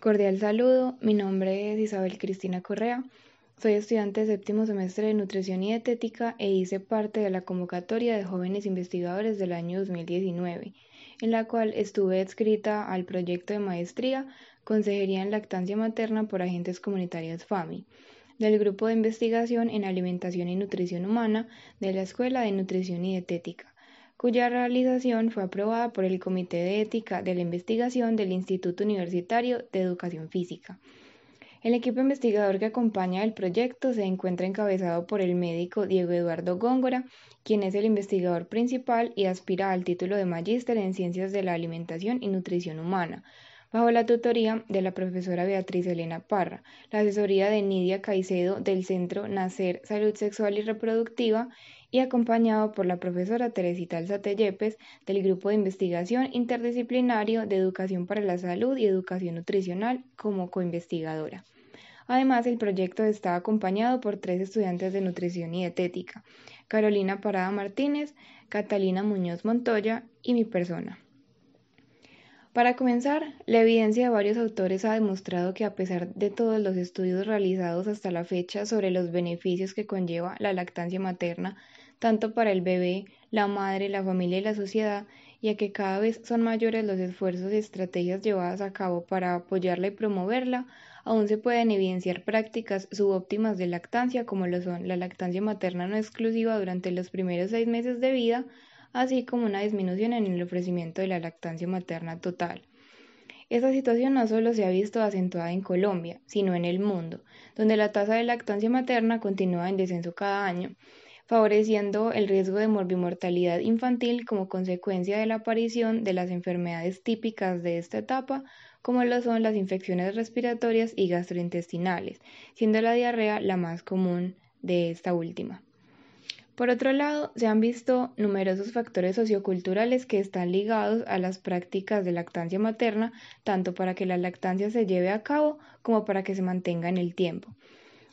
Cordial saludo, mi nombre es Isabel Cristina Correa, soy estudiante de séptimo semestre de Nutrición y Dietética e hice parte de la convocatoria de jóvenes investigadores del año 2019, en la cual estuve adscrita al proyecto de maestría Consejería en Lactancia Materna por Agentes Comunitarios FAMI, del Grupo de Investigación en Alimentación y Nutrición Humana de la Escuela de Nutrición y Dietética cuya realización fue aprobada por el Comité de Ética de la Investigación del Instituto Universitario de Educación Física. El equipo investigador que acompaña el proyecto se encuentra encabezado por el médico Diego Eduardo Góngora, quien es el investigador principal y aspira al título de magíster en Ciencias de la Alimentación y Nutrición Humana, bajo la tutoría de la profesora Beatriz Elena Parra, la asesoría de Nidia Caicedo del Centro Nacer Salud Sexual y Reproductiva y acompañado por la profesora Teresita Alzate Yepes del Grupo de Investigación Interdisciplinario de Educación para la Salud y Educación Nutricional como coinvestigadora. Además, el proyecto está acompañado por tres estudiantes de nutrición y dietética, Carolina Parada Martínez, Catalina Muñoz Montoya y mi persona. Para comenzar, la evidencia de varios autores ha demostrado que a pesar de todos los estudios realizados hasta la fecha sobre los beneficios que conlleva la lactancia materna, tanto para el bebé, la madre, la familia y la sociedad, ya que cada vez son mayores los esfuerzos y estrategias llevadas a cabo para apoyarla y promoverla, aún se pueden evidenciar prácticas subóptimas de lactancia como lo son la lactancia materna no exclusiva durante los primeros seis meses de vida, así como una disminución en el ofrecimiento de la lactancia materna total. Esta situación no solo se ha visto acentuada en Colombia, sino en el mundo, donde la tasa de lactancia materna continúa en descenso cada año, favoreciendo el riesgo de morbimortalidad infantil como consecuencia de la aparición de las enfermedades típicas de esta etapa, como lo son las infecciones respiratorias y gastrointestinales, siendo la diarrea la más común de esta última. Por otro lado, se han visto numerosos factores socioculturales que están ligados a las prácticas de lactancia materna, tanto para que la lactancia se lleve a cabo como para que se mantenga en el tiempo.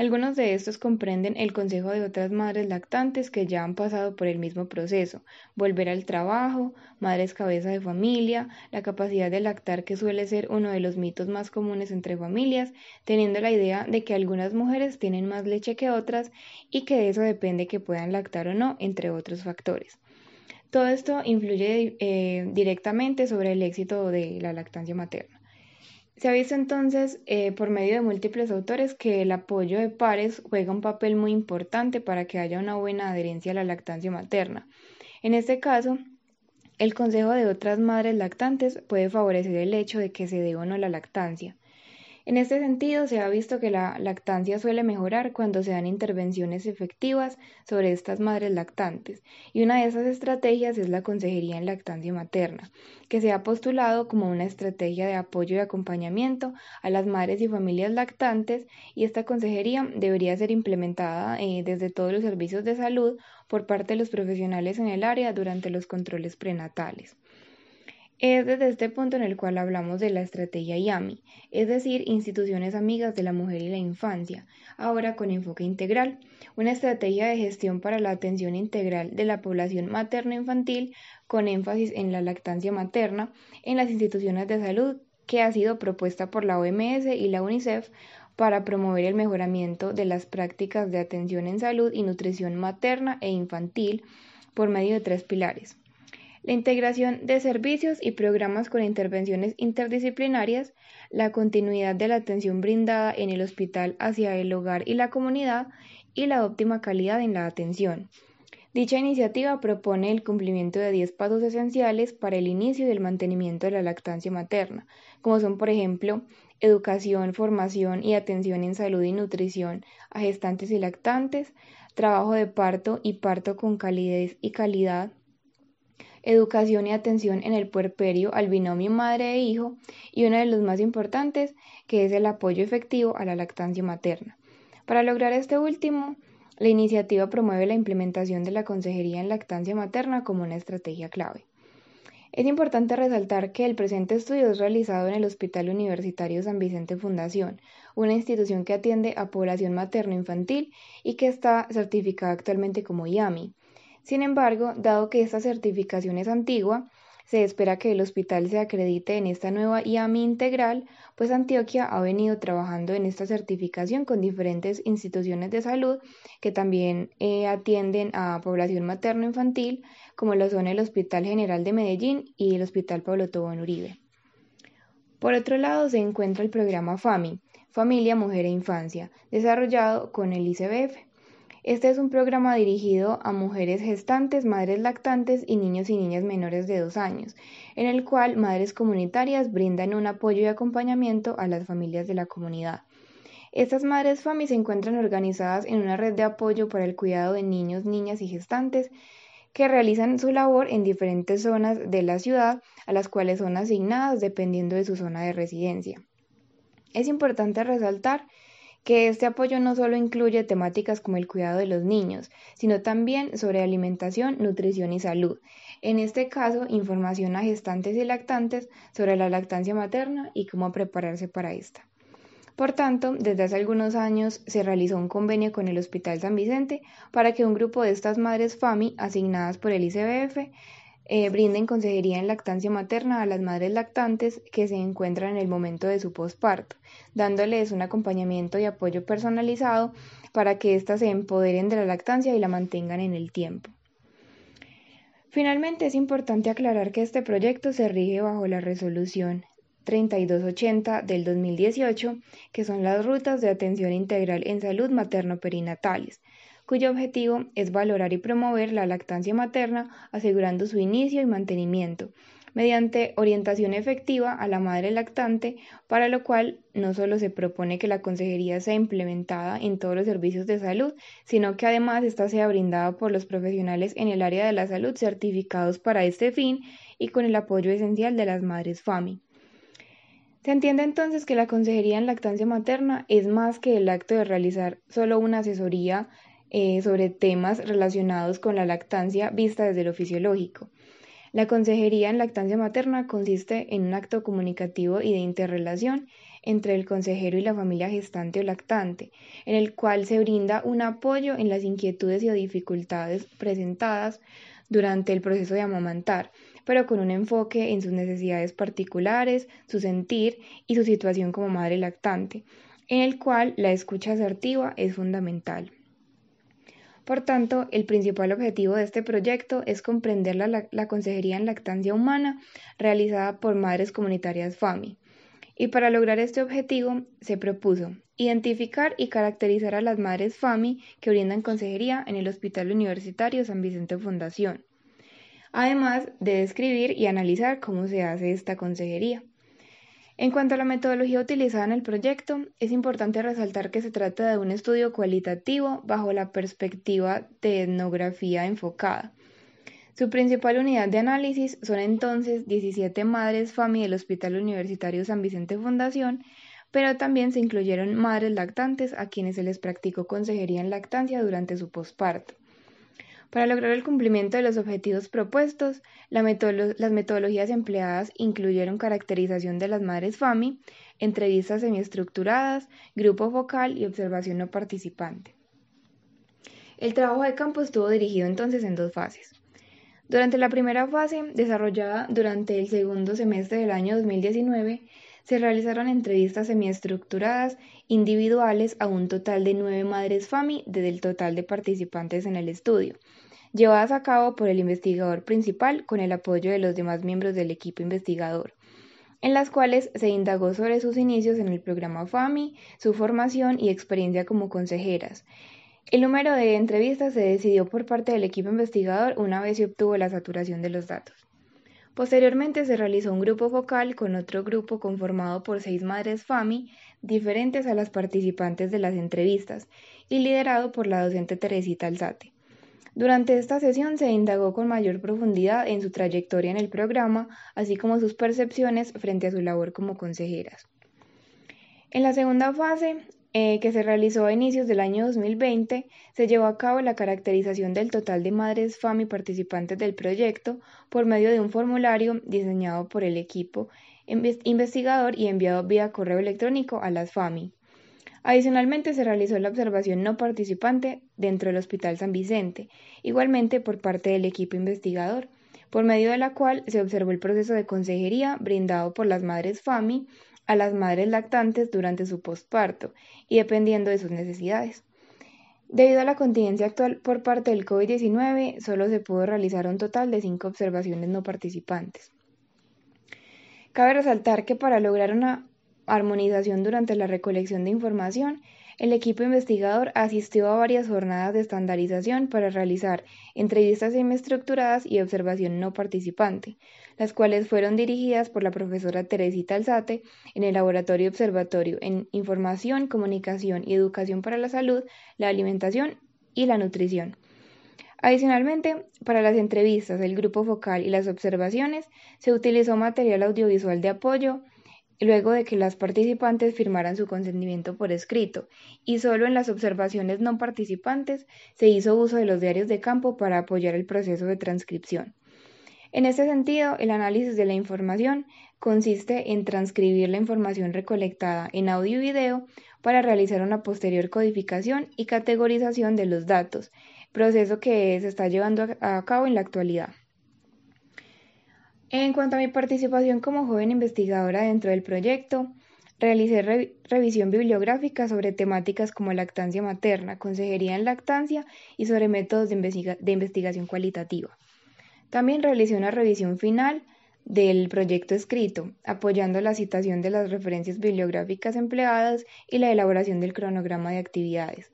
Algunos de estos comprenden el consejo de otras madres lactantes que ya han pasado por el mismo proceso, volver al trabajo, madres cabeza de familia, la capacidad de lactar que suele ser uno de los mitos más comunes entre familias, teniendo la idea de que algunas mujeres tienen más leche que otras y que de eso depende que puedan lactar o no, entre otros factores. Todo esto influye eh, directamente sobre el éxito de la lactancia materna. Se ha visto entonces eh, por medio de múltiples autores que el apoyo de pares juega un papel muy importante para que haya una buena adherencia a la lactancia materna. En este caso, el consejo de otras madres lactantes puede favorecer el hecho de que se dé o no la lactancia. En este sentido, se ha visto que la lactancia suele mejorar cuando se dan intervenciones efectivas sobre estas madres lactantes, y una de esas estrategias es la consejería en lactancia materna, que se ha postulado como una estrategia de apoyo y acompañamiento a las madres y familias lactantes, y esta consejería debería ser implementada eh, desde todos los servicios de salud por parte de los profesionales en el área durante los controles prenatales. Es desde este punto en el cual hablamos de la estrategia IAMI, es decir, instituciones amigas de la mujer y la infancia, ahora con enfoque integral, una estrategia de gestión para la atención integral de la población materno-infantil con énfasis en la lactancia materna en las instituciones de salud que ha sido propuesta por la OMS y la UNICEF para promover el mejoramiento de las prácticas de atención en salud y nutrición materna e infantil por medio de tres pilares la integración de servicios y programas con intervenciones interdisciplinarias, la continuidad de la atención brindada en el hospital hacia el hogar y la comunidad y la óptima calidad en la atención. Dicha iniciativa propone el cumplimiento de 10 pasos esenciales para el inicio y el mantenimiento de la lactancia materna, como son, por ejemplo, educación, formación y atención en salud y nutrición a gestantes y lactantes, trabajo de parto y parto con calidez y calidad, educación y atención en el puerperio al binomio madre e hijo y uno de los más importantes que es el apoyo efectivo a la lactancia materna. Para lograr este último, la iniciativa promueve la implementación de la consejería en lactancia materna como una estrategia clave. Es importante resaltar que el presente estudio es realizado en el Hospital Universitario San Vicente Fundación, una institución que atiende a población materno-infantil y que está certificada actualmente como IAMI, sin embargo, dado que esta certificación es antigua, se espera que el hospital se acredite en esta nueva IAMI integral, pues Antioquia ha venido trabajando en esta certificación con diferentes instituciones de salud que también eh, atienden a población materno-infantil, como lo son el Hospital General de Medellín y el Hospital Pablo Tobón Uribe. Por otro lado, se encuentra el programa FAMI, Familia, Mujer e Infancia, desarrollado con el ICBF. Este es un programa dirigido a mujeres gestantes, madres lactantes y niños y niñas menores de dos años, en el cual madres comunitarias brindan un apoyo y acompañamiento a las familias de la comunidad. Estas madres FAMI se encuentran organizadas en una red de apoyo para el cuidado de niños, niñas y gestantes que realizan su labor en diferentes zonas de la ciudad a las cuales son asignadas dependiendo de su zona de residencia. Es importante resaltar que este apoyo no solo incluye temáticas como el cuidado de los niños, sino también sobre alimentación, nutrición y salud. En este caso, información a gestantes y lactantes sobre la lactancia materna y cómo prepararse para esta. Por tanto, desde hace algunos años se realizó un convenio con el Hospital San Vicente para que un grupo de estas madres FAMI asignadas por el ICBF eh, brinden consejería en lactancia materna a las madres lactantes que se encuentran en el momento de su posparto, dándoles un acompañamiento y apoyo personalizado para que éstas se empoderen de la lactancia y la mantengan en el tiempo. Finalmente, es importante aclarar que este proyecto se rige bajo la resolución 3280 del 2018, que son las rutas de atención integral en salud materno-perinatales, cuyo objetivo es valorar y promover la lactancia materna, asegurando su inicio y mantenimiento, mediante orientación efectiva a la madre lactante, para lo cual no solo se propone que la consejería sea implementada en todos los servicios de salud, sino que además ésta sea brindada por los profesionales en el área de la salud certificados para este fin y con el apoyo esencial de las madres FAMI. Se entiende entonces que la consejería en lactancia materna es más que el acto de realizar solo una asesoría eh, sobre temas relacionados con la lactancia vista desde lo fisiológico. La consejería en lactancia materna consiste en un acto comunicativo y de interrelación entre el consejero y la familia gestante o lactante, en el cual se brinda un apoyo en las inquietudes y dificultades presentadas durante el proceso de amamantar, pero con un enfoque en sus necesidades particulares, su sentir y su situación como madre lactante, en el cual la escucha asertiva es fundamental. Por tanto, el principal objetivo de este proyecto es comprender la, consejería en lactancia humana realizada por madres comunitarias FAMI. Y para lograr este objetivo se propuso identificar y caracterizar a las madres FAMI que brindan consejería en el Hospital Universitario San Vicente Fundación, además de describir y analizar cómo se hace esta consejería. En cuanto a la metodología utilizada en el proyecto, es importante resaltar que se trata de un estudio cualitativo bajo la perspectiva de etnografía enfocada. Su principal unidad de análisis son entonces 17 madres FAMI del Hospital Universitario San Vicente Fundación, pero también se incluyeron madres lactantes a quienes se les practicó consejería en lactancia durante su posparto. Para lograr el cumplimiento de los objetivos propuestos, las metodologías empleadas incluyeron caracterización de las madres FAMI, entrevistas semiestructuradas, grupo focal y observación no participante. El trabajo de campo estuvo dirigido entonces en dos fases. Durante la primera fase, desarrollada durante el segundo semestre del año 2019, se realizaron entrevistas semiestructuradas individuales a un total de nueve madres FAMI del total de participantes en el estudio, llevadas a cabo por el investigador principal con el apoyo de los demás miembros del equipo investigador, en las cuales se indagó sobre sus inicios en el programa FAMI, su formación y experiencia como consejeras. El número de entrevistas se decidió por parte del equipo investigador una vez se obtuvo la saturación de los datos. Posteriormente se realizó un grupo focal con otro grupo conformado por seis madres FAMI diferentes a las participantes de las entrevistas y liderado por la docente Teresita Alzate. Durante esta sesión se indagó con mayor profundidad en su trayectoria en el programa, así como sus percepciones frente a su labor como consejeras. En la segunda fase, eh, que se realizó a inicios del año 2020, se llevó a cabo la caracterización del total de madres FAMI participantes del proyecto por medio de un formulario diseñado por el equipo investigador y enviado vía correo electrónico a las FAMI. Adicionalmente se realizó la observación no participante dentro del Hospital San Vicente, igualmente por parte del equipo investigador, por medio de la cual se observó el proceso de consejería brindado por las madres FAMI a las madres lactantes durante su posparto y dependiendo de sus necesidades. Debido a la contingencia actual por parte del COVID-19, solo se pudo realizar un total de cinco observaciones no participantes. Cabe resaltar que para lograr una armonización durante la recolección de información, el equipo investigador asistió a varias jornadas de estandarización para realizar entrevistas semiestructuradas y observación no participante, las cuales fueron dirigidas por la profesora Teresita Alzate en el Laboratorio Observatorio en Información, Comunicación y Educación para la Salud, la Alimentación y la Nutrición. Adicionalmente, para las entrevistas, el grupo focal y las observaciones, se utilizó material audiovisual de apoyo, luego de que las participantes firmaran su consentimiento por escrito, y solo en las observaciones no participantes se hizo uso de los diarios de campo para apoyar el proceso de transcripción. En este sentido, el análisis de la información consiste en transcribir la información recolectada en audio y video para realizar una posterior codificación y categorización de los datos, proceso que se está llevando a cabo en la actualidad. En cuanto a mi participación como joven investigadora dentro del proyecto, realicé revisión bibliográfica sobre temáticas como lactancia materna, consejería en lactancia y sobre métodos de, de investigación cualitativa. También realicé una revisión final del proyecto escrito, apoyando la citación de las referencias bibliográficas empleadas y la elaboración del cronograma de actividades.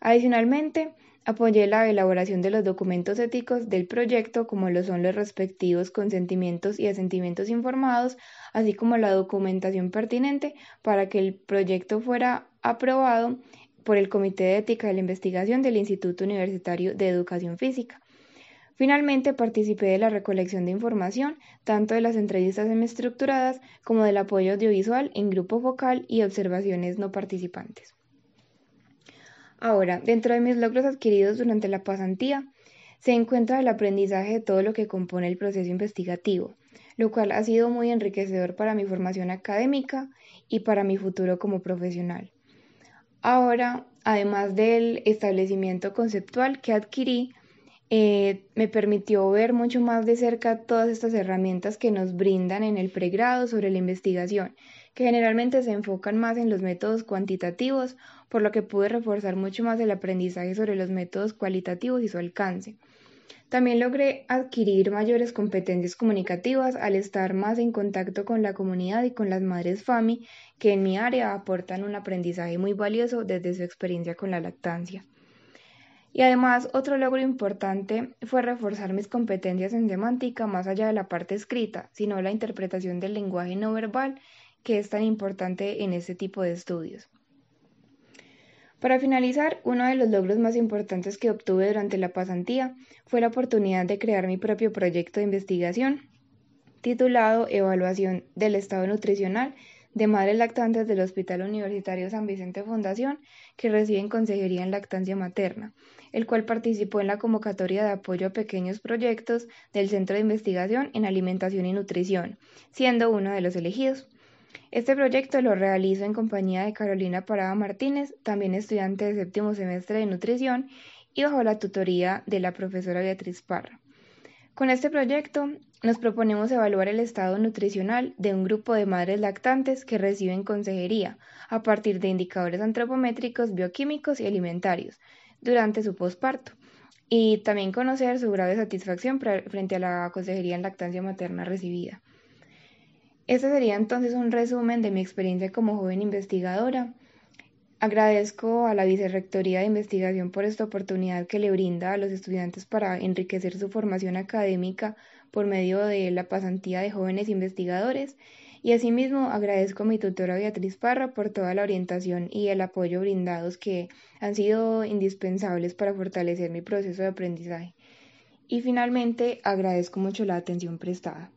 Adicionalmente, Apoyé la elaboración de los documentos éticos del proyecto, como lo son los respectivos consentimientos y asentimientos informados, así como la documentación pertinente para que el proyecto fuera aprobado por el Comité de Ética de la Investigación del Instituto Universitario de Educación Física. Finalmente, participé de la recolección de información, tanto de las entrevistas semiestructuradas como del apoyo audiovisual en grupo focal y observaciones no participantes. Ahora, dentro de mis logros adquiridos durante la pasantía, se encuentra el aprendizaje de todo lo que compone el proceso investigativo, lo cual ha sido muy enriquecedor para mi formación académica y para mi futuro como profesional. Ahora, además del establecimiento conceptual que adquirí, eh, me permitió ver mucho más de cerca todas estas herramientas que nos brindan en el pregrado sobre la investigación que generalmente se enfocan más en los métodos cuantitativos, por lo que pude reforzar mucho más el aprendizaje sobre los métodos cualitativos y su alcance. También logré adquirir mayores competencias comunicativas al estar más en contacto con la comunidad y con las madres FAMI, que en mi área aportan un aprendizaje muy valioso desde su experiencia con la lactancia. Y además, otro logro importante fue reforzar mis competencias en semántica más allá de la parte escrita, sino la interpretación del lenguaje no verbal que es tan importante en este tipo de estudios. Para finalizar, uno de los logros más importantes que obtuve durante la pasantía fue la oportunidad de crear mi propio proyecto de investigación titulado Evaluación del Estado Nutricional de Madres Lactantes del Hospital Universitario San Vicente Fundación, que reciben consejería en lactancia materna, el cual participó en la convocatoria de apoyo a pequeños proyectos del Centro de Investigación en Alimentación y Nutrición, siendo uno de los elegidos. Este proyecto lo realizo en compañía de Carolina Parada Martínez, también estudiante de séptimo semestre de nutrición, y bajo la tutoría de la profesora Beatriz Parra. Con este proyecto nos proponemos evaluar el estado nutricional de un grupo de madres lactantes que reciben consejería a partir de indicadores antropométricos, bioquímicos y alimentarios durante su posparto y también conocer su grave satisfacción frente a la consejería en lactancia materna recibida. Este sería entonces un resumen de mi experiencia como joven investigadora. Agradezco a la Vicerrectoría de Investigación por esta oportunidad que le brinda a los estudiantes para enriquecer su formación académica por medio de la pasantía de jóvenes investigadores y asimismo agradezco a mi tutora Beatriz Parra por toda la orientación y el apoyo brindados que han sido indispensables para fortalecer mi proceso de aprendizaje. Y finalmente agradezco mucho la atención prestada.